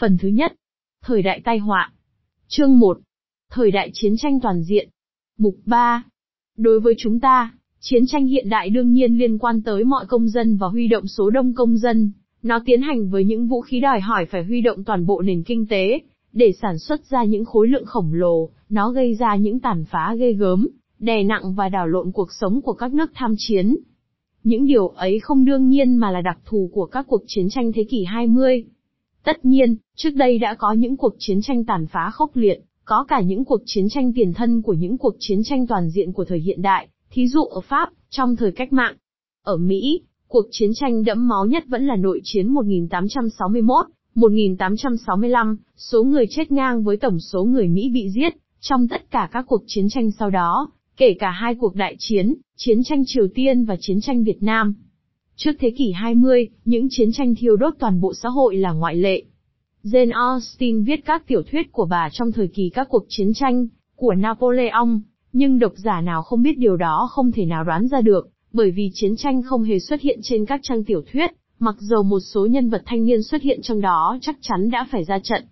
Phần thứ nhất. Thời đại tai họa. Chương 1. Thời đại chiến tranh toàn diện. Mục 3. Đối với chúng ta, chiến tranh hiện đại đương nhiên liên quan tới mọi công dân và huy động số đông công dân. Nó tiến hành với những vũ khí đòi hỏi phải huy động toàn bộ nền kinh tế, để sản xuất ra những khối lượng khổng lồ, nó gây ra những tàn phá ghê gớm, đè nặng và đảo lộn cuộc sống của các nước tham chiến. Những điều ấy không đương nhiên mà là đặc thù của các cuộc chiến tranh thế kỷ 20. Tất nhiên, trước đây đã có những cuộc chiến tranh tàn phá khốc liệt, có cả những cuộc chiến tranh tiền thân của những cuộc chiến tranh toàn diện của thời hiện đại, thí dụ ở Pháp, trong thời cách mạng. Ở Mỹ, cuộc chiến tranh đẫm máu nhất vẫn là nội chiến 1861, 1865, số người chết ngang với tổng số người Mỹ bị giết, trong tất cả các cuộc chiến tranh sau đó, kể cả hai cuộc đại chiến, chiến tranh Triều Tiên và chiến tranh Việt Nam. Trước thế kỷ 20, những chiến tranh thiêu đốt toàn bộ xã hội là ngoại lệ. Jane Austen viết các tiểu thuyết của bà trong thời kỳ các cuộc chiến tranh của Napoleon, nhưng độc giả nào không biết điều đó không thể nào đoán ra được, bởi vì chiến tranh không hề xuất hiện trên các trang tiểu thuyết, mặc dầu một số nhân vật thanh niên xuất hiện trong đó chắc chắn đã phải ra trận.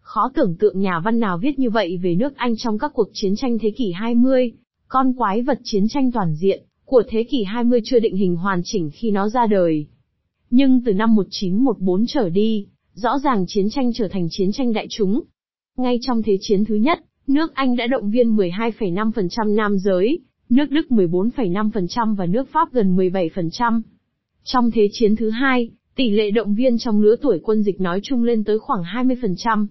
Khó tưởng tượng nhà văn nào viết như vậy về nước Anh trong các cuộc chiến tranh thế kỷ 20, con quái vật chiến tranh toàn diện của thế kỷ 20 chưa định hình hoàn chỉnh khi nó ra đời. Nhưng từ năm 1914 trở đi, rõ ràng chiến tranh trở thành chiến tranh đại chúng. Ngay trong Thế chiến thứ nhất, nước Anh đã động viên 12,5% nam giới, nước Đức 14,5% và nước Pháp gần 17%. Trong Thế chiến thứ hai, tỷ lệ động viên trong lứa tuổi quân dịch nói chung lên tới khoảng 20%.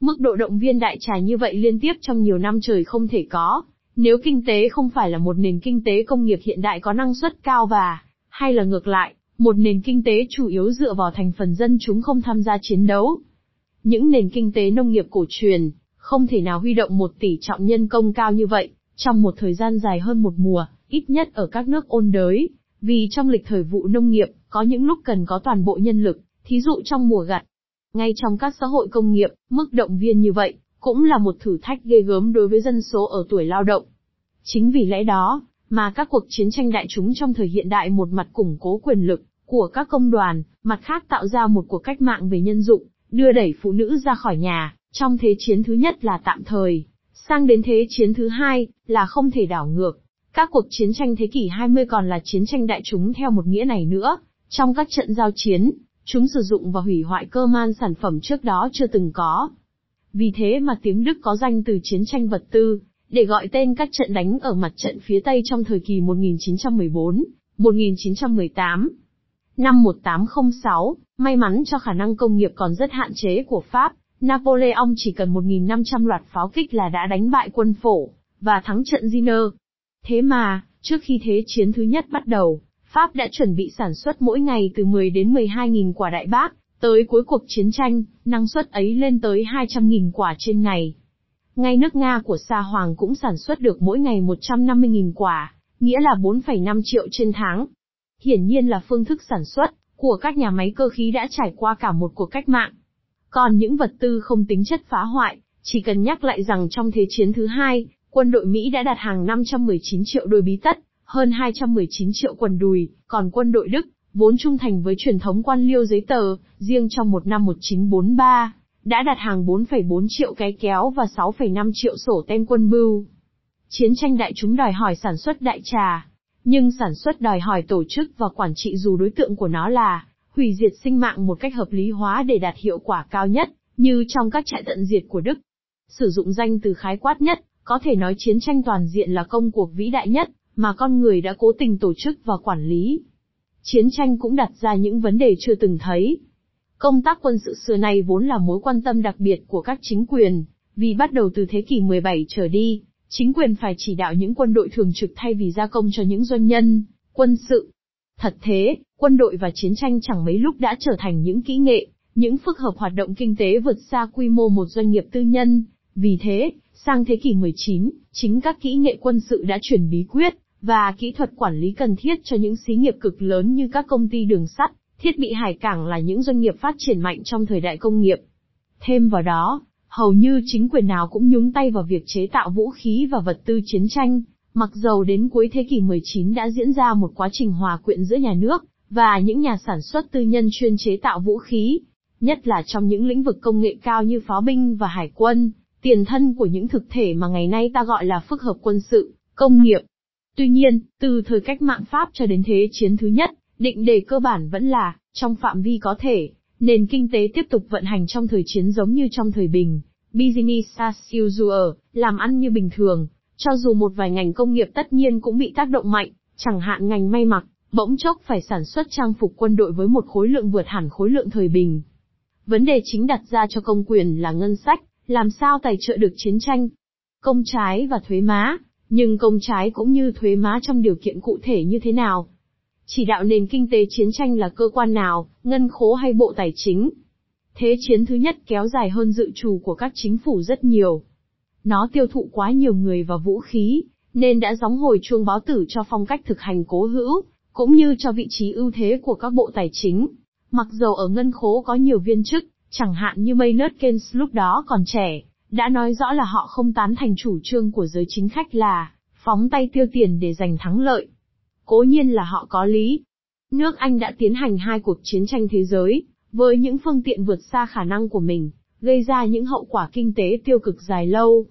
Mức độ động viên đại trà như vậy liên tiếp trong nhiều năm trời không thể có, nếu kinh tế không phải là một nền kinh tế công nghiệp hiện đại có năng suất cao và, hay là ngược lại, một nền kinh tế chủ yếu dựa vào thành phần dân chúng không tham gia chiến đấu. Những nền kinh tế nông nghiệp cổ truyền, không thể nào huy động một tỷ trọng nhân công cao như vậy, trong một thời gian dài hơn một mùa, ít nhất ở các nước ôn đới, vì trong lịch thời vụ nông nghiệp, có những lúc cần có toàn bộ nhân lực, thí dụ trong mùa gặt. Ngay trong các xã hội công nghiệp, mức động viên như vậy, cũng là một thử thách ghê gớm đối với dân số ở tuổi lao động. Chính vì lẽ đó, mà các cuộc chiến tranh đại chúng trong thời hiện đại một mặt củng cố quyền lực của các công đoàn, mặt khác tạo ra một cuộc cách mạng về nhân dụng, đưa đẩy phụ nữ ra khỏi nhà, trong thế chiến thứ nhất là tạm thời, sang đến thế chiến thứ hai là không thể đảo ngược. Các cuộc chiến tranh thế kỷ 20 còn là chiến tranh đại chúng theo một nghĩa này nữa, trong các trận giao chiến, chúng sử dụng và hủy hoại cơ man sản phẩm trước đó chưa từng có. Vì thế mà tiếng Đức có danh từ chiến tranh vật tư, để gọi tên các trận đánh ở mặt trận phía Tây trong thời kỳ 1914, 1918. Năm 1806, may mắn cho khả năng công nghiệp còn rất hạn chế của Pháp, Napoleon chỉ cần 1.500 loạt pháo kích là đã đánh bại quân phổ, và thắng trận Ziner. Thế mà, trước khi Thế chiến thứ nhất bắt đầu, Pháp đã chuẩn bị sản xuất mỗi ngày từ 10 đến 12.000 quả đại bác, tới cuối cuộc chiến tranh, năng suất ấy lên tới 200.000 quả trên ngày. Ngay nước Nga của Sa Hoàng cũng sản xuất được mỗi ngày 150.000 quả, nghĩa là 4,5 triệu trên tháng. Hiển nhiên là phương thức sản xuất của các nhà máy cơ khí đã trải qua cả một cuộc cách mạng. Còn những vật tư không tính chất phá hoại, chỉ cần nhắc lại rằng trong Thế chiến thứ hai, quân đội Mỹ đã đặt hàng 519 triệu đôi bí tất, hơn 219 triệu quần đùi, còn quân đội Đức, vốn trung thành với truyền thống quan liêu giấy tờ, riêng trong một năm 1943, đã đặt hàng 4,4 triệu cái kéo và 6,5 triệu sổ tem quân bưu. Chiến tranh đại chúng đòi hỏi sản xuất đại trà, nhưng sản xuất đòi hỏi tổ chức và quản trị dù đối tượng của nó là hủy diệt sinh mạng một cách hợp lý hóa để đạt hiệu quả cao nhất, như trong các trại tận diệt của Đức. Sử dụng danh từ khái quát nhất, có thể nói chiến tranh toàn diện là công cuộc vĩ đại nhất, mà con người đã cố tình tổ chức và quản lý. Chiến tranh cũng đặt ra những vấn đề chưa từng thấy. Công tác quân sự xưa nay vốn là mối quan tâm đặc biệt của các chính quyền, vì bắt đầu từ thế kỷ 17 trở đi, chính quyền phải chỉ đạo những quân đội thường trực thay vì gia công cho những doanh nhân, quân sự. Thật thế, quân đội và chiến tranh chẳng mấy lúc đã trở thành những kỹ nghệ, những phức hợp hoạt động kinh tế vượt xa quy mô một doanh nghiệp tư nhân. Vì thế, sang thế kỷ 19, chính các kỹ nghệ quân sự đã chuyển bí quyết, và kỹ thuật quản lý cần thiết cho những xí nghiệp cực lớn như các công ty đường sắt, thiết bị hải cảng là những doanh nghiệp phát triển mạnh trong thời đại công nghiệp. Thêm vào đó, hầu như chính quyền nào cũng nhúng tay vào việc chế tạo vũ khí và vật tư chiến tranh, mặc dầu đến cuối thế kỷ 19 đã diễn ra một quá trình hòa quyện giữa nhà nước và những nhà sản xuất tư nhân chuyên chế tạo vũ khí. nhất là trong những lĩnh vực công nghệ cao như pháo binh và hải quân, tiền thân của những thực thể mà ngày nay ta gọi là phức hợp quân sự, công nghiệp. Tuy nhiên, từ thời cách mạng Pháp cho đến thế chiến thứ nhất, định đề cơ bản vẫn là, trong phạm vi có thể, nền kinh tế tiếp tục vận hành trong thời chiến giống như trong thời bình. Business as usual, làm ăn như bình thường, cho dù một vài ngành công nghiệp tất nhiên cũng bị tác động mạnh, chẳng hạn ngành may mặc, bỗng chốc phải sản xuất trang phục quân đội với một khối lượng vượt hẳn khối lượng thời bình. Vấn đề chính đặt ra cho công quyền là ngân sách, làm sao tài trợ được chiến tranh. Công trái và thuế má, nhưng công trái cũng như thuế má trong điều kiện cụ thể như thế nào? Chỉ đạo nền kinh tế chiến tranh là cơ quan nào, ngân khố hay bộ tài chính? Thế chiến thứ nhất kéo dài hơn dự trù của các chính phủ rất nhiều. Nó tiêu thụ quá nhiều người và vũ khí, nên đã gióng hồi chuông báo tử cho phong cách thực hành cố hữu, cũng như cho vị trí ưu thế của các bộ tài chính. Mặc dầu ở ngân khố có nhiều viên chức, chẳng hạn như Maynard Keynes lúc đó còn trẻ, đã nói rõ là họ không tán thành chủ trương của giới chính khách là phóng tay tiêu tiền để giành thắng lợi. Cố nhiên là họ có lý. Nước Anh đã tiến hành hai cuộc chiến tranh thế giới, với những phương tiện vượt xa khả năng của mình, gây ra những hậu quả kinh tế tiêu cực dài lâu.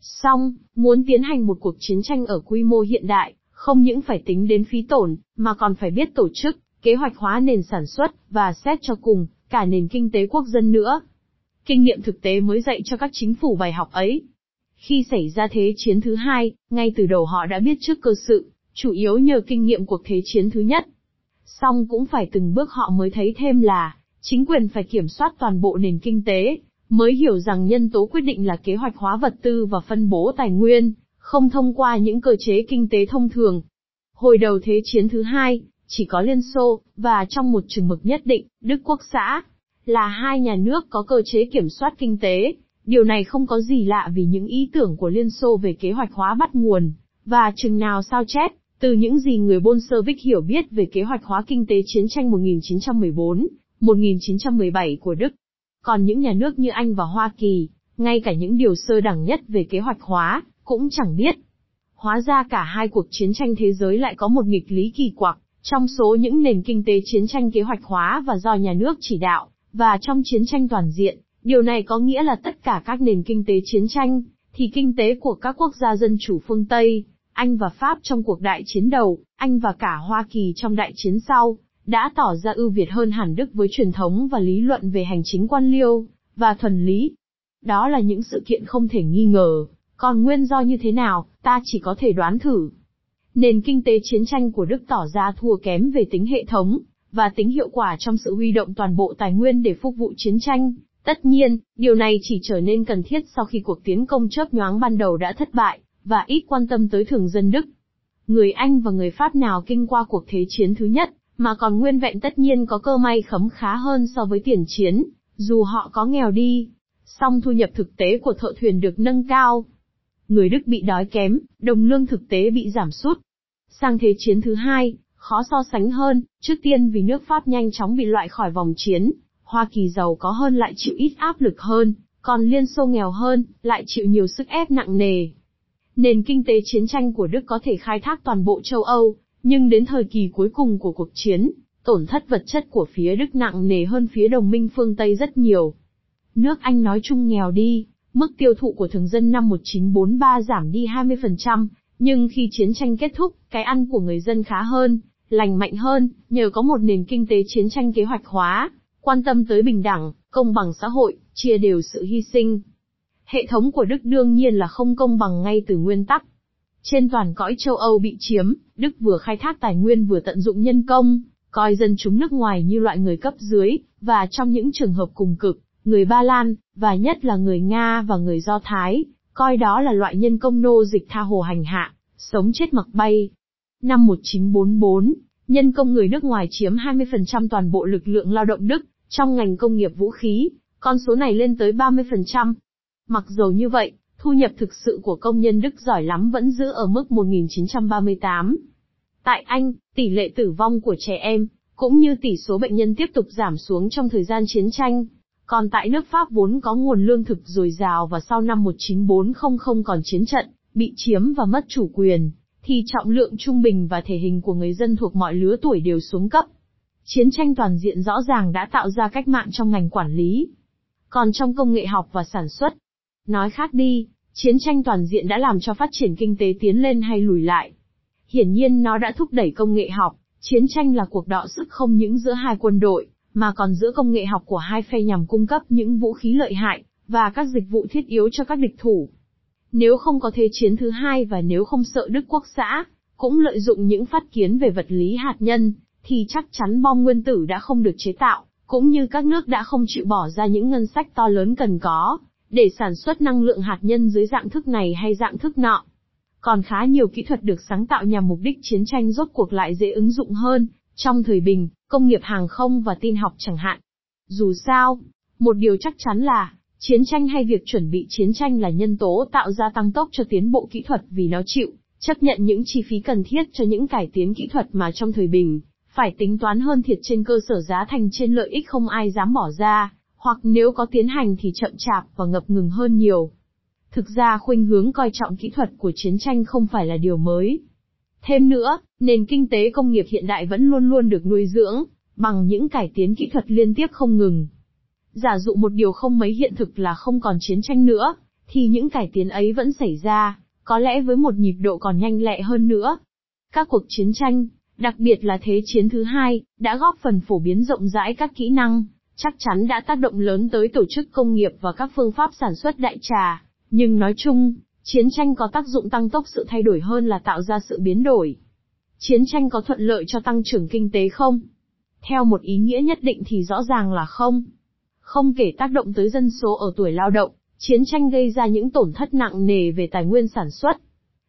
Song, muốn tiến hành một cuộc chiến tranh ở quy mô hiện đại, không những phải tính đến phí tổn, mà còn phải biết tổ chức, kế hoạch hóa nền sản xuất, và xét cho cùng, cả nền kinh tế quốc dân nữa. Kinh nghiệm thực tế mới dạy cho các chính phủ bài học ấy. Khi xảy ra thế chiến thứ hai, ngay từ đầu họ đã biết trước cơ sự, chủ yếu nhờ kinh nghiệm cuộc thế chiến thứ nhất. Song cũng phải từng bước họ mới thấy thêm là, chính quyền phải kiểm soát toàn bộ nền kinh tế, mới hiểu rằng nhân tố quyết định là kế hoạch hóa vật tư và phân bố tài nguyên, không thông qua những cơ chế kinh tế thông thường. Hồi đầu Thế chiến thứ hai, chỉ có Liên Xô, và trong một chừng mực nhất định, Đức Quốc xã, là hai nhà nước có cơ chế kiểm soát kinh tế. Điều này không có gì lạ vì những ý tưởng của Liên Xô về kế hoạch hóa bắt nguồn, và chừng nào sao chép, từ những gì người Bolshevik hiểu biết về kế hoạch hóa kinh tế chiến tranh 1914, 1917 của Đức. Còn những nhà nước như Anh và Hoa Kỳ, ngay cả những điều sơ đẳng nhất về kế hoạch hóa, cũng chẳng biết. Hóa ra cả hai cuộc chiến tranh thế giới lại có một nghịch lý kỳ quặc, trong số những nền kinh tế chiến tranh kế hoạch hóa và do nhà nước chỉ đạo, và trong chiến tranh toàn diện, điều này có nghĩa là tất cả các nền kinh tế chiến tranh, thì kinh tế của các quốc gia dân chủ phương Tây, Anh và Pháp trong cuộc đại chiến đầu, Anh và cả Hoa Kỳ trong đại chiến sau, đã tỏ ra ưu việt hơn hẳn Đức với truyền thống và lý luận về hành chính quan liêu, và thuần lý. Đó là những sự kiện không thể nghi ngờ, còn nguyên do như thế nào, ta chỉ có thể đoán thử. Nền kinh tế chiến tranh của Đức tỏ ra thua kém về tính hệ thống, và tính hiệu quả trong sự huy động toàn bộ tài nguyên để phục vụ chiến tranh. Tất nhiên, điều này chỉ trở nên cần thiết sau khi cuộc tiến công chớp nhoáng ban đầu đã thất bại, và ít quan tâm tới thường dân Đức. Người Anh và người Pháp nào kinh qua cuộc thế chiến thứ nhất, mà còn nguyên vẹn tất nhiên có cơ may khấm khá hơn so với tiền chiến, dù họ có nghèo đi. Song thu nhập thực tế của thợ thuyền được nâng cao. Người Đức bị đói kém, đồng lương thực tế bị giảm sút. Sang thế chiến thứ hai, khó so sánh hơn, trước tiên vì nước Pháp nhanh chóng bị loại khỏi vòng chiến, Hoa Kỳ giàu có hơn lại chịu ít áp lực hơn, còn Liên Xô nghèo hơn, lại chịu nhiều sức ép nặng nề. Nền kinh tế chiến tranh của Đức có thể khai thác toàn bộ châu Âu, nhưng đến thời kỳ cuối cùng của cuộc chiến, tổn thất vật chất của phía Đức nặng nề hơn phía đồng minh phương Tây rất nhiều. Nước Anh nói chung nghèo đi, mức tiêu thụ của thường dân năm 1943 giảm đi 20%, nhưng khi chiến tranh kết thúc, cái ăn của người dân khá hơn, lành mạnh hơn, nhờ có một nền kinh tế chiến tranh kế hoạch hóa, quan tâm tới bình đẳng, công bằng xã hội, chia đều sự hy sinh. Hệ thống của Đức đương nhiên là không công bằng ngay từ nguyên tắc. Trên toàn cõi châu Âu bị chiếm, Đức vừa khai thác tài nguyên vừa tận dụng nhân công, coi dân chúng nước ngoài như loại người cấp dưới, và trong những trường hợp cùng cực, người Ba Lan, và nhất là người Nga và người Do Thái, coi đó là loại nhân công nô dịch tha hồ hành hạ, sống chết mặc bay. Năm 1944, nhân công người nước ngoài chiếm 20% toàn bộ lực lượng lao động Đức, trong ngành công nghiệp vũ khí, con số này lên tới 30%. Mặc dù như vậy, thu nhập thực sự của công nhân Đức giỏi lắm vẫn giữ ở mức 1938. Tại Anh, tỷ lệ tử vong của trẻ em, cũng như tỷ số bệnh nhân tiếp tục giảm xuống trong thời gian chiến tranh. Còn tại nước Pháp vốn có nguồn lương thực dồi dào và sau năm 1940 còn chiến trận, bị chiếm và mất chủ quyền, thì trọng lượng trung bình và thể hình của người dân thuộc mọi lứa tuổi đều xuống cấp. Chiến tranh toàn diện rõ ràng đã tạo ra cách mạng trong ngành quản lý. Còn trong công nghệ học và sản xuất, nói khác đi, chiến tranh toàn diện đã làm cho phát triển kinh tế tiến lên hay lùi lại. Hiển nhiên nó đã thúc đẩy công nghệ học, chiến tranh là cuộc đọ sức không những giữa hai quân đội, mà còn giữa công nghệ học của hai phe nhằm cung cấp những vũ khí lợi hại, và các dịch vụ thiết yếu cho các địch thủ. Nếu không có thế chiến thứ hai và nếu không sợ Đức Quốc xã, cũng lợi dụng những phát kiến về vật lý hạt nhân, thì chắc chắn bom nguyên tử đã không được chế tạo, cũng như các nước đã không chịu bỏ ra những ngân sách to lớn cần có, để sản xuất năng lượng hạt nhân dưới dạng thức này hay dạng thức nọ. Còn khá nhiều kỹ thuật được sáng tạo nhằm mục đích chiến tranh rốt cuộc lại dễ ứng dụng hơn, trong thời bình, công nghiệp hàng không và tin học chẳng hạn. Dù sao, một điều chắc chắn là, chiến tranh hay việc chuẩn bị chiến tranh là nhân tố tạo ra tăng tốc cho tiến bộ kỹ thuật vì nó chịu, chấp nhận những chi phí cần thiết cho những cải tiến kỹ thuật mà trong thời bình, phải tính toán hơn thiệt trên cơ sở giá thành trên lợi ích không ai dám bỏ ra, hoặc nếu có tiến hành thì chậm chạp và ngập ngừng hơn nhiều. Thực ra khuynh hướng coi trọng kỹ thuật của chiến tranh không phải là điều mới. Thêm nữa, nền kinh tế công nghiệp hiện đại vẫn luôn luôn được nuôi dưỡng, bằng những cải tiến kỹ thuật liên tiếp không ngừng. Giả dụ một điều không mấy hiện thực là không còn chiến tranh nữa, thì những cải tiến ấy vẫn xảy ra, có lẽ với một nhịp độ còn nhanh lẹ hơn nữa. Các cuộc chiến tranh, đặc biệt là Thế chiến thứ hai, đã góp phần phổ biến rộng rãi các kỹ năng, chắc chắn đã tác động lớn tới tổ chức công nghiệp và các phương pháp sản xuất đại trà. Nhưng nói chung, chiến tranh có tác dụng tăng tốc sự thay đổi hơn là tạo ra sự biến đổi. Chiến tranh có thuận lợi cho tăng trưởng kinh tế không? Theo một ý nghĩa nhất định thì rõ ràng là không. Không kể tác động tới dân số ở tuổi lao động, chiến tranh gây ra những tổn thất nặng nề về tài nguyên sản xuất.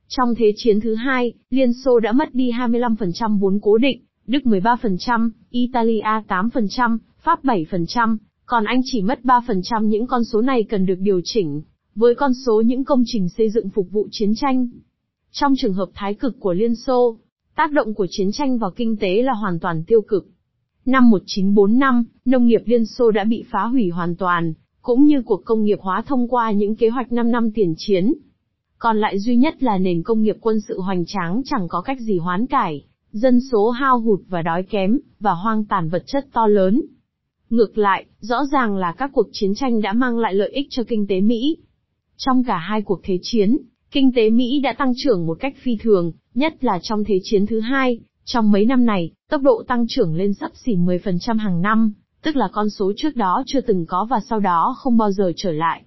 Trong Thế chiến thứ hai, Liên Xô đã mất đi 25% vốn cố định, Đức 13%, Italia 8%, Pháp 7%, còn Anh chỉ mất 3% những con số này cần được điều chỉnh, với con số những công trình xây dựng phục vụ chiến tranh. Trong trường hợp thái cực của Liên Xô, tác động của chiến tranh vào kinh tế là hoàn toàn tiêu cực. Năm 1945, nông nghiệp Liên Xô đã bị phá hủy hoàn toàn, cũng như cuộc công nghiệp hóa thông qua những kế hoạch 5 năm tiền chiến. Còn lại duy nhất là nền công nghiệp quân sự hoành tráng chẳng có cách gì hoán cải, dân số hao hụt và đói kém, và hoang tàn vật chất to lớn. Ngược lại, rõ ràng là các cuộc chiến tranh đã mang lại lợi ích cho kinh tế Mỹ. Trong cả hai cuộc thế chiến, kinh tế Mỹ đã tăng trưởng một cách phi thường, nhất là trong thế chiến thứ hai, trong mấy năm này, tốc độ tăng trưởng lên sắp xỉ 10% hàng năm, tức là con số trước đó chưa từng có và sau đó không bao giờ trở lại.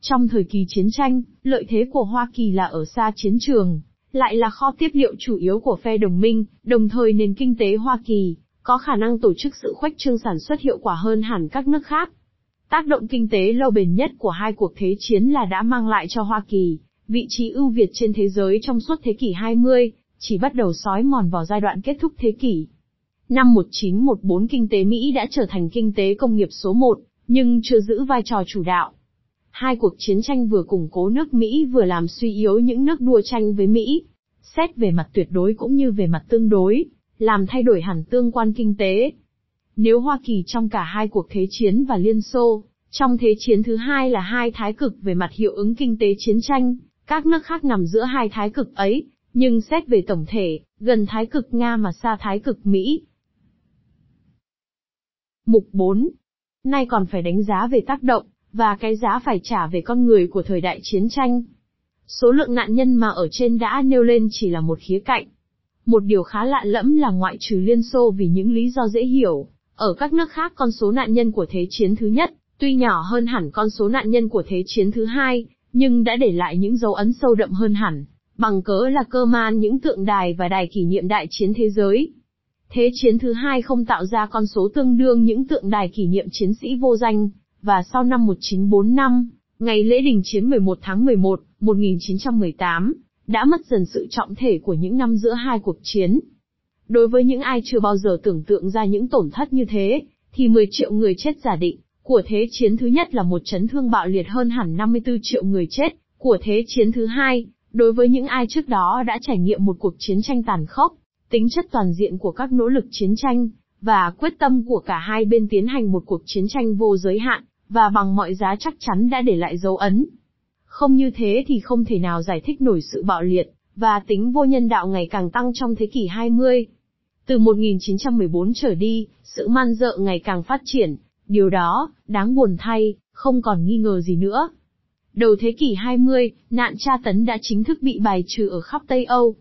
Trong thời kỳ chiến tranh, lợi thế của Hoa Kỳ là ở xa chiến trường, lại là kho tiếp liệu chủ yếu của phe đồng minh, đồng thời nền kinh tế Hoa Kỳ có khả năng tổ chức sự khuếch trương sản xuất hiệu quả hơn hẳn các nước khác. Tác động kinh tế lâu bền nhất của hai cuộc thế chiến là đã mang lại cho Hoa Kỳ vị trí ưu việt trên thế giới trong suốt thế kỷ 20, chỉ bắt đầu sói mòn vào giai đoạn kết thúc thế kỷ. Năm 1914 kinh tế Mỹ đã trở thành kinh tế công nghiệp số 1, nhưng chưa giữ vai trò chủ đạo. Hai cuộc chiến tranh vừa củng cố nước Mỹ vừa làm suy yếu những nước đua tranh với Mỹ, xét về mặt tuyệt đối cũng như về mặt tương đối, làm thay đổi hẳn tương quan kinh tế. Nếu Hoa Kỳ trong cả hai cuộc thế chiến và Liên Xô, trong thế chiến thứ hai là hai thái cực về mặt hiệu ứng kinh tế chiến tranh, các nước khác nằm giữa hai thái cực ấy, nhưng xét về tổng thể, gần thái cực Nga mà xa thái cực Mỹ. Mục 4. Nay còn phải đánh giá về tác động, và cái giá phải trả về con người của thời đại chiến tranh. Số lượng nạn nhân mà ở trên đã nêu lên chỉ là một khía cạnh. Một điều khá lạ lẫm là ngoại trừ Liên Xô vì những lý do dễ hiểu, ở các nước khác con số nạn nhân của Thế chiến thứ nhất, tuy nhỏ hơn hẳn con số nạn nhân của Thế chiến thứ hai, nhưng đã để lại những dấu ấn sâu đậm hơn hẳn, bằng cớ là cơ man những tượng đài và đài kỷ niệm đại chiến thế giới. Thế chiến thứ hai không tạo ra con số tương đương những tượng đài kỷ niệm chiến sĩ vô danh, và sau năm 1945, ngày lễ đình chiến 11 tháng 11, 1918, đã mất dần sự trọng thể của những năm giữa hai cuộc chiến. Đối với những ai chưa bao giờ tưởng tượng ra những tổn thất như thế, thì 10 triệu người chết giả định, của thế chiến thứ nhất là một chấn thương bạo liệt hơn hẳn 54 triệu người chết, của thế chiến thứ hai, đối với những ai trước đó đã trải nghiệm một cuộc chiến tranh tàn khốc, tính chất toàn diện của các nỗ lực chiến tranh, và quyết tâm của cả hai bên tiến hành một cuộc chiến tranh vô giới hạn, và bằng mọi giá chắc chắn đã để lại dấu ấn. Không như thế thì không thể nào giải thích nổi sự bạo liệt, và tính vô nhân đạo ngày càng tăng trong thế kỷ 20. Từ 1914 trở đi, sự man dợ ngày càng phát triển, điều đó, đáng buồn thay, không còn nghi ngờ gì nữa. Đầu thế kỷ 20, nạn tra tấn đã chính thức bị bài trừ ở khắp Tây Âu.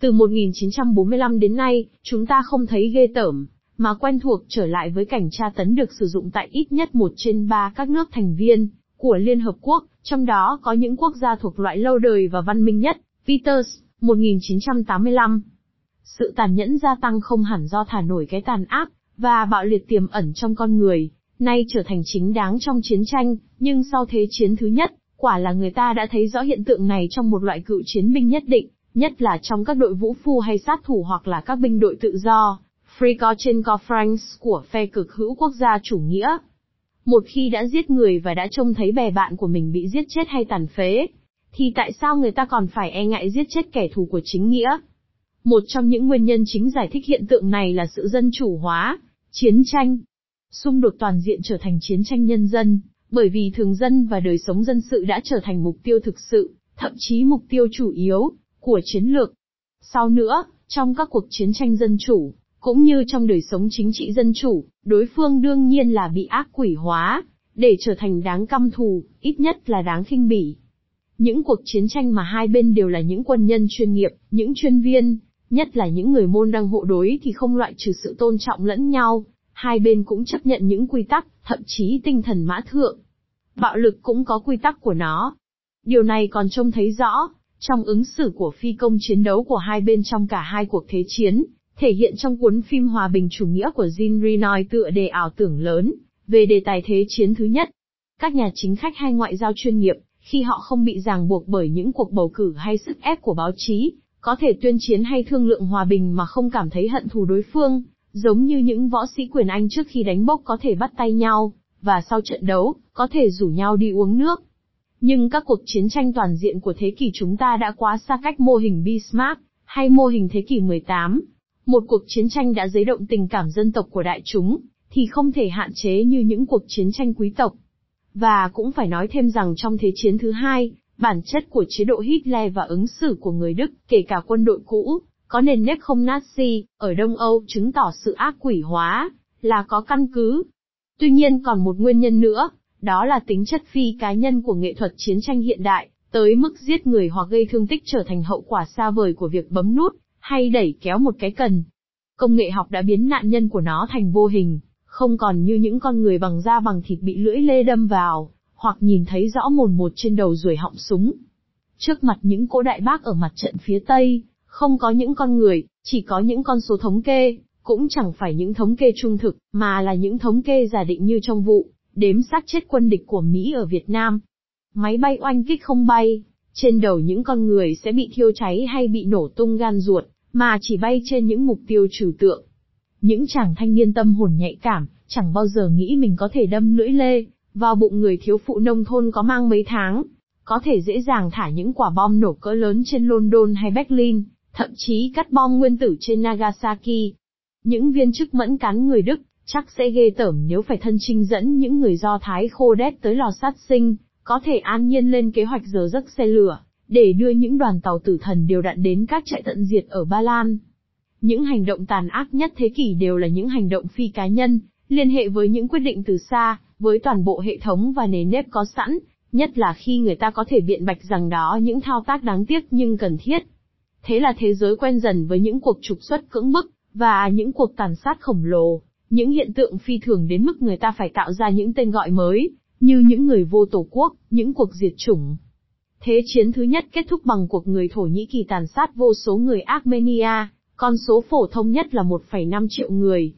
Từ 1945 đến nay, chúng ta không thấy ghê tởm, mà quen thuộc trở lại với cảnh tra tấn được sử dụng tại ít nhất một trên ba các nước thành viên của Liên Hợp Quốc, trong đó có những quốc gia thuộc loại lâu đời và văn minh nhất, Peters, 1985. Sự tàn nhẫn gia tăng không hẳn do thả nổi cái tàn ác, và bạo liệt tiềm ẩn trong con người, nay trở thành chính đáng trong chiến tranh, nhưng sau thế chiến thứ nhất, quả là người ta đã thấy rõ hiện tượng này trong một loại cựu chiến binh nhất định, nhất là trong các đội vũ phu hay sát thủ hoặc là các binh đội tự do, Frico trên co France của phe cực hữu quốc gia chủ nghĩa. Một khi đã giết người và đã trông thấy bè bạn của mình bị giết chết hay tàn phế, thì tại sao người ta còn phải e ngại giết chết kẻ thù của chính nghĩa? Một trong những nguyên nhân chính giải thích hiện tượng này là sự dân chủ hóa, chiến tranh. Xung đột toàn diện trở thành chiến tranh nhân dân, bởi vì thường dân và đời sống dân sự đã trở thành mục tiêu thực sự, thậm chí mục tiêu chủ yếu, của chiến lược. Sau nữa, trong các cuộc chiến tranh dân chủ, cũng như trong đời sống chính trị dân chủ, đối phương đương nhiên là bị ác quỷ hóa, để trở thành đáng căm thù, ít nhất là đáng khinh bỉ. Những cuộc chiến tranh mà hai bên đều là những quân nhân chuyên nghiệp, những chuyên viên, nhất là những người môn đăng hộ đối thì không loại trừ sự tôn trọng lẫn nhau, hai bên cũng chấp nhận những quy tắc, thậm chí tinh thần mã thượng. Bạo lực cũng có quy tắc của nó. Điều này còn trông thấy rõ, trong ứng xử của phi công chiến đấu của hai bên trong cả hai cuộc thế chiến, thể hiện trong cuốn phim Hòa bình chủ nghĩa của Jean Renoir tựa đề ảo tưởng lớn, về đề tài thế chiến thứ nhất. Các nhà chính khách hay ngoại giao chuyên nghiệp, khi họ không bị ràng buộc bởi những cuộc bầu cử hay sức ép của báo chí, có thể tuyên chiến hay thương lượng hòa bình mà không cảm thấy hận thù đối phương, giống như những võ sĩ quyền Anh trước khi đánh bốc có thể bắt tay nhau, và sau trận đấu, có thể rủ nhau đi uống nước. Nhưng các cuộc chiến tranh toàn diện của thế kỷ chúng ta đã quá xa cách mô hình Bismarck, hay mô hình thế kỷ 18. Một cuộc chiến tranh đã giấy động tình cảm dân tộc của đại chúng, thì không thể hạn chế như những cuộc chiến tranh quý tộc. Và cũng phải nói thêm rằng trong Thế chiến thứ hai, bản chất của chế độ Hitler và ứng xử của người Đức, kể cả quân đội cũ, có nền nếp không Nazi, ở Đông Âu chứng tỏ sự ác quỷ hóa, là có căn cứ. Tuy nhiên còn một nguyên nhân nữa, đó là tính chất phi cá nhân của nghệ thuật chiến tranh hiện đại, tới mức giết người hoặc gây thương tích trở thành hậu quả xa vời của việc bấm nút, hay đẩy kéo một cái cần. Công nghệ học đã biến nạn nhân của nó thành vô hình, không còn như những con người bằng da bằng thịt bị lưỡi lê đâm vào, hoặc nhìn thấy rõ mồn một trên đầu ruồi họng súng. Trước mặt những cỗ đại bác ở mặt trận phía Tây, không có những con người, chỉ có những con số thống kê, cũng chẳng phải những thống kê trung thực, mà là những thống kê giả định như trong vụ, đếm xác chết quân địch của Mỹ ở Việt Nam. Máy bay oanh kích không bay, trên đầu những con người sẽ bị thiêu cháy hay bị nổ tung gan ruột, mà chỉ bay trên những mục tiêu trừu tượng. Những chàng thanh niên tâm hồn nhạy cảm, chẳng bao giờ nghĩ mình có thể đâm lưỡi lê, vào bụng người thiếu phụ nông thôn có mang mấy tháng, có thể dễ dàng thả những quả bom nổ cỡ lớn trên London hay Berlin, thậm chí cắt bom nguyên tử trên Nagasaki. Những viên chức mẫn cán người Đức, chắc sẽ ghê tởm nếu phải thân trinh dẫn những người Do Thái khô đét tới lò sát sinh, có thể an nhiên lên kế hoạch giờ giấc xe lửa, để đưa những đoàn tàu tử thần đều đặn đến các trại tận diệt ở Ba Lan. Những hành động tàn ác nhất thế kỷ đều là những hành động phi cá nhân, liên hệ với những quyết định từ xa, với toàn bộ hệ thống và nền nếp có sẵn, nhất là khi người ta có thể biện bạch rằng đó những thao tác đáng tiếc nhưng cần thiết. Thế là thế giới quen dần với những cuộc trục xuất cưỡng bức, và những cuộc tàn sát khổng lồ, những hiện tượng phi thường đến mức người ta phải tạo ra những tên gọi mới, như những người vô tổ quốc, những cuộc diệt chủng. Thế chiến thứ nhất kết thúc bằng cuộc người Thổ Nhĩ Kỳ tàn sát vô số người Armenia, con số phổ thông nhất là 1,5 triệu người.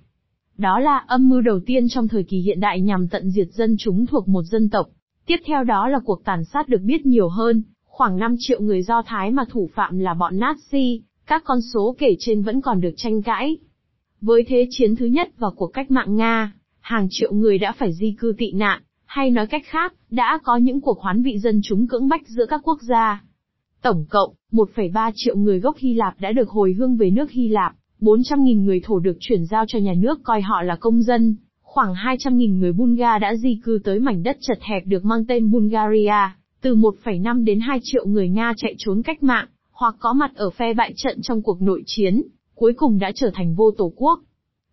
Đó là âm mưu đầu tiên trong thời kỳ hiện đại nhằm tận diệt dân chúng thuộc một dân tộc. Tiếp theo đó là cuộc tàn sát được biết nhiều hơn, khoảng 5 triệu người Do Thái mà thủ phạm là bọn Nazi, các con số kể trên vẫn còn được tranh cãi. Với thế chiến thứ nhất và cuộc cách mạng Nga, hàng triệu người đã phải di cư tị nạn, hay nói cách khác, đã có những cuộc hoán vị dân chúng cưỡng bách giữa các quốc gia. Tổng cộng, 1,3 triệu người gốc Hy Lạp đã được hồi hương về nước Hy Lạp, 400.000 người thổ được chuyển giao cho nhà nước coi họ là công dân, khoảng 200.000 người Bulga đã di cư tới mảnh đất chật hẹp được mang tên Bulgaria, từ 1,5 đến 2 triệu người Nga chạy trốn cách mạng, hoặc có mặt ở phe bại trận trong cuộc nội chiến cuối cùng đã trở thành vô tổ quốc.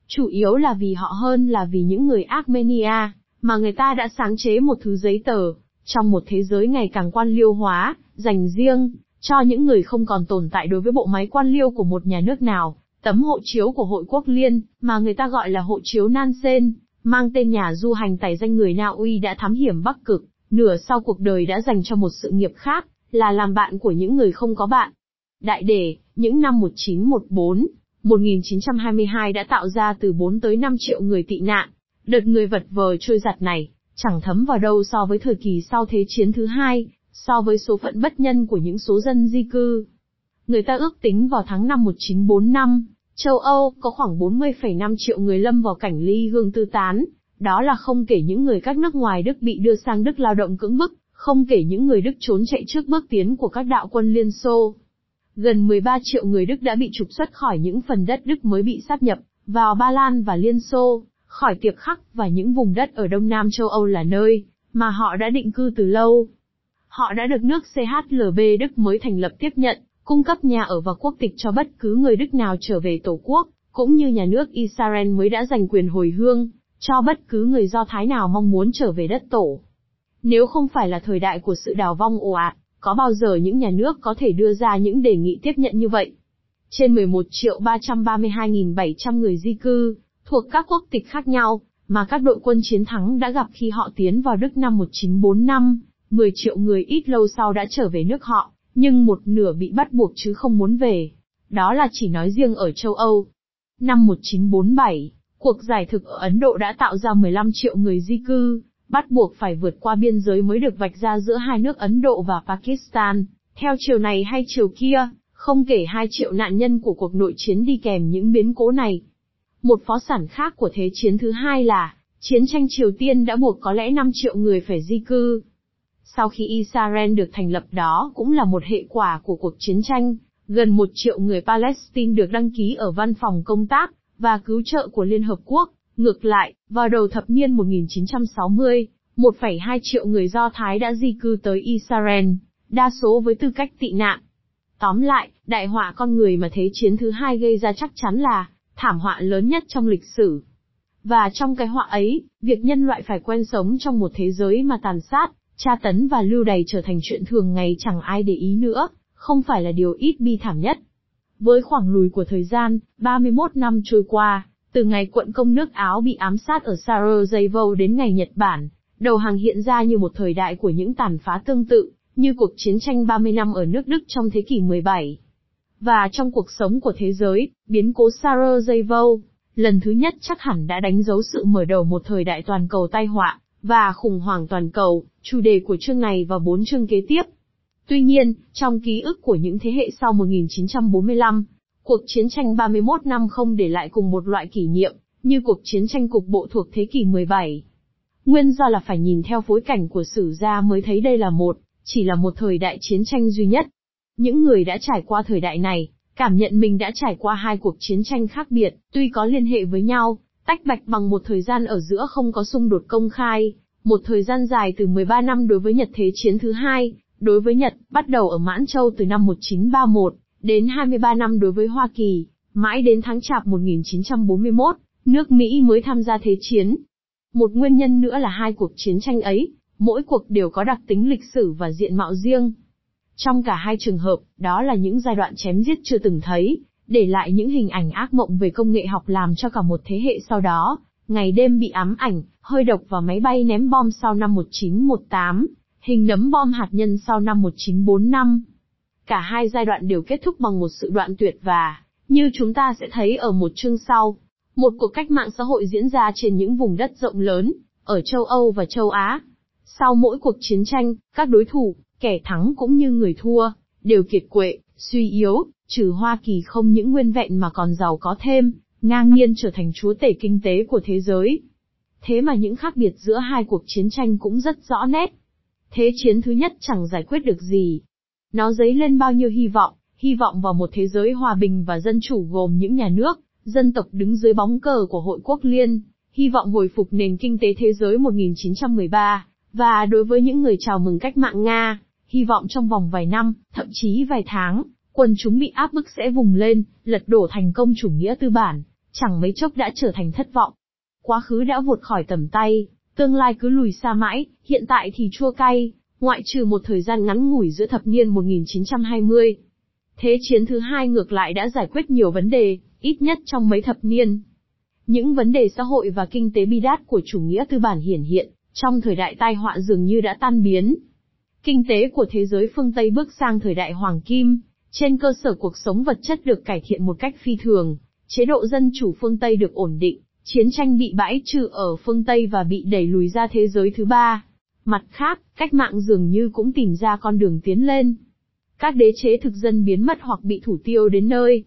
Chủ yếu là vì họ hơn là vì những người Armenia, mà người ta đã sáng chế một thứ giấy tờ, trong một thế giới ngày càng quan liêu hóa, dành riêng, cho những người không còn tồn tại đối với bộ máy quan liêu của một nhà nước nào, tấm hộ chiếu của hội quốc liên, mà người ta gọi là hộ chiếu Nansen, mang tên nhà du hành tài danh người Na Uy đã thám hiểm Bắc Cực, nửa sau cuộc đời đã dành cho một sự nghiệp khác, là làm bạn của những người không có bạn. Đại đề, những năm 1914, 1922 đã tạo ra từ 4 tới 5 triệu người tị nạn. Đợt người vật vờ trôi giặt này, chẳng thấm vào đâu so với thời kỳ sau Thế chiến thứ hai, so với số phận bất nhân của những số dân di cư. Người ta ước tính vào tháng năm 1945, châu Âu có khoảng 40,5 triệu người lâm vào cảnh ly hương tư tán, đó là không kể những người các nước ngoài Đức bị đưa sang Đức lao động cưỡng bức, không kể những người Đức trốn chạy trước bước tiến của các đạo quân Liên Xô. Gần 13 triệu người Đức đã bị trục xuất khỏi những phần đất Đức mới bị sáp nhập vào Ba Lan và Liên Xô, khỏi tiệp khắc và những vùng đất ở Đông Nam châu Âu là nơi mà họ đã định cư từ lâu. Họ đã được nước CHLB Đức mới thành lập tiếp nhận, cung cấp nhà ở và quốc tịch cho bất cứ người Đức nào trở về Tổ quốc, cũng như nhà nước Israel mới đã giành quyền hồi hương, cho bất cứ người Do Thái nào mong muốn trở về đất tổ. Nếu không phải là thời đại của sự đào vong ồ ạt, có bao giờ những nhà nước có thể đưa ra những đề nghị tiếp nhận như vậy? Trên 11 triệu 332.700 người di cư, thuộc các quốc tịch khác nhau, mà các đội quân chiến thắng đã gặp khi họ tiến vào Đức năm 1945, 10 triệu người ít lâu sau đã trở về nước họ, nhưng một nửa bị bắt buộc chứ không muốn về. Đó là chỉ nói riêng ở châu Âu. Năm 1947, cuộc giải thực ở Ấn Độ đã tạo ra 15 triệu người di cư, bắt buộc phải vượt qua biên giới mới được vạch ra giữa hai nước Ấn Độ và Pakistan, theo chiều này hay chiều kia, không kể 2 triệu nạn nhân của cuộc nội chiến đi kèm những biến cố này. Một phó sản khác của Thế chiến thứ hai là, chiến tranh Triều Tiên đã buộc có lẽ 5 triệu người phải di cư. Sau khi Israel được thành lập đó cũng là một hệ quả của cuộc chiến tranh, gần một triệu người Palestine được đăng ký ở văn phòng công tác và cứu trợ của Liên Hợp Quốc. Ngược lại, vào đầu thập niên 1960, 1,2 triệu người Do Thái đã di cư tới Israel, đa số với tư cách tị nạn. Tóm lại, đại họa con người mà Thế chiến thứ hai gây ra chắc chắn là thảm họa lớn nhất trong lịch sử. Và trong cái họa ấy, việc nhân loại phải quen sống trong một thế giới mà tàn sát, tra tấn và lưu đày trở thành chuyện thường ngày chẳng ai để ý nữa, không phải là điều ít bi thảm nhất. Với khoảng lùi của thời gian, 31 năm trôi qua, từ ngày quận công nước Áo bị ám sát ở Sarajevo đến ngày Nhật Bản, đầu hàng hiện ra như một thời đại của những tàn phá tương tự, như cuộc chiến tranh 30 năm ở nước Đức trong thế kỷ 17. Và trong cuộc sống của thế giới, biến cố Sarajevo, lần thứ nhất chắc hẳn đã đánh dấu sự mở đầu một thời đại toàn cầu tai họa, và khủng hoảng toàn cầu, chủ đề của chương này và bốn chương kế tiếp. Tuy nhiên, trong ký ức của những thế hệ sau 1945, cuộc chiến tranh 31 năm không để lại cùng một loại kỷ niệm, như cuộc chiến tranh cục bộ thuộc thế kỷ 17. Nguyên do là phải nhìn theo phối cảnh của sử gia mới thấy đây là một, chỉ là một thời đại chiến tranh duy nhất. Những người đã trải qua thời đại này, cảm nhận mình đã trải qua hai cuộc chiến tranh khác biệt, tuy có liên hệ với nhau, tách bạch bằng một thời gian ở giữa không có xung đột công khai, một thời gian dài từ 13 năm đối với Nhật Thế chiến thứ hai, đối với Nhật, bắt đầu ở Mãn Châu từ năm 1931, đến 23 năm đối với Hoa Kỳ, mãi đến tháng Chạp 1941, nước Mỹ mới tham gia Thế chiến. Một nguyên nhân nữa là hai cuộc chiến tranh ấy, mỗi cuộc đều có đặc tính lịch sử và diện mạo riêng. Trong cả hai trường hợp, đó là những giai đoạn chém giết chưa từng thấy, để lại những hình ảnh ác mộng về công nghệ học làm cho cả một thế hệ sau đó, ngày đêm bị ám ảnh, hơi độc và máy bay ném bom sau năm 1918, hình nấm bom hạt nhân sau năm 1945. Cả hai giai đoạn đều kết thúc bằng một sự đoạn tuyệt và, như chúng ta sẽ thấy ở một chương sau, một cuộc cách mạng xã hội diễn ra trên những vùng đất rộng lớn, ở châu Âu và châu Á. Sau mỗi cuộc chiến tranh, các đối thủ, kẻ thắng cũng như người thua, đều kiệt quệ, suy yếu, trừ Hoa Kỳ không những nguyên vẹn mà còn giàu có thêm, ngang nhiên trở thành chúa tể kinh tế của thế giới. Thế mà những khác biệt giữa hai cuộc chiến tranh cũng rất rõ nét. Thế chiến thứ nhất chẳng giải quyết được gì. Nó dấy lên bao nhiêu hy vọng, hy vọng vào một thế giới hòa bình và dân chủ gồm những nhà nước, dân tộc đứng dưới bóng cờ của Hội Quốc Liên, hy vọng hồi phục nền kinh tế thế giới 1913, và đối với những người chào mừng cách mạng Nga, hy vọng trong vòng vài năm, thậm chí vài tháng, Quân chúng bị áp bức sẽ vùng lên, lật đổ thành công chủ nghĩa tư bản, chẳng mấy chốc đã trở thành thất vọng. Quá khứ đã vụt khỏi tầm tay, tương lai cứ lùi xa mãi, hiện tại thì chua cay, ngoại trừ một thời gian ngắn ngủi giữa thập niên 1920. Thế chiến thứ hai ngược lại đã giải quyết nhiều vấn đề, ít nhất trong mấy thập niên. Những vấn đề xã hội và kinh tế bi đát của chủ nghĩa tư bản hiển hiện, trong thời đại tai họa dường như đã tan biến. Kinh tế của thế giới phương Tây bước sang thời đại hoàng kim, trên cơ sở cuộc sống vật chất được cải thiện một cách phi thường, chế độ dân chủ phương Tây được ổn định, chiến tranh bị bãi trừ ở phương Tây và bị đẩy lùi ra thế giới thứ ba. Mặt khác, cách mạng dường như cũng tìm ra con đường tiến lên. Các đế chế thực dân biến mất hoặc bị thủ tiêu đến nơi.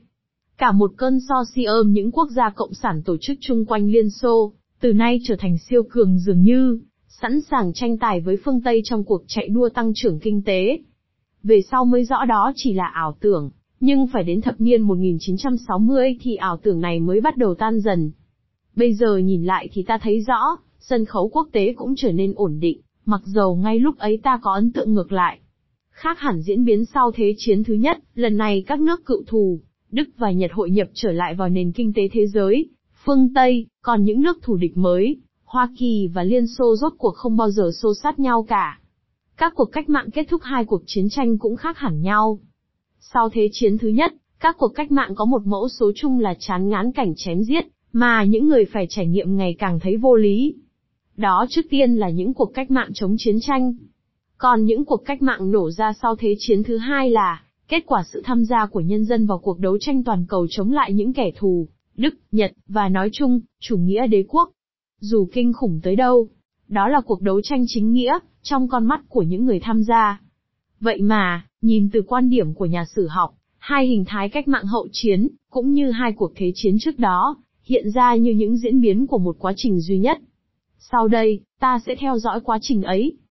Cả một cơn so si ôm những quốc gia cộng sản tổ chức chung quanh Liên Xô, từ nay trở thành siêu cường dường như, sẵn sàng tranh tài với phương Tây trong cuộc chạy đua tăng trưởng kinh tế. Về sau mới rõ đó chỉ là ảo tưởng, nhưng phải đến thập niên 1960 thì ảo tưởng này mới bắt đầu tan dần. Bây giờ nhìn lại thì ta thấy rõ, sân khấu quốc tế cũng trở nên ổn định, mặc dầu ngay lúc ấy ta có ấn tượng ngược lại. Khác hẳn diễn biến sau Thế chiến thứ nhất, lần này các nước cựu thù, Đức và Nhật hội nhập trở lại vào nền kinh tế thế giới, phương Tây, còn những nước thù địch mới, Hoa Kỳ và Liên Xô rốt cuộc không bao giờ xô sát nhau cả. Các cuộc cách mạng kết thúc hai cuộc chiến tranh cũng khác hẳn nhau. Sau Thế chiến thứ nhất, các cuộc cách mạng có một mẫu số chung là chán ngán cảnh chém giết, mà những người phải trải nghiệm ngày càng thấy vô lý. Đó trước tiên là những cuộc cách mạng chống chiến tranh. Còn những cuộc cách mạng nổ ra sau Thế chiến thứ hai là kết quả sự tham gia của nhân dân vào cuộc đấu tranh toàn cầu chống lại những kẻ thù, Đức, Nhật, và nói chung, chủ nghĩa đế quốc. Dù kinh khủng tới đâu, đó là cuộc đấu tranh chính nghĩa, trong con mắt của những người tham gia. Vậy mà, nhìn từ quan điểm của nhà sử học, hai hình thái cách mạng hậu chiến, cũng như hai cuộc thế chiến trước đó, hiện ra như những diễn biến của một quá trình duy nhất. Sau đây, ta sẽ theo dõi quá trình ấy,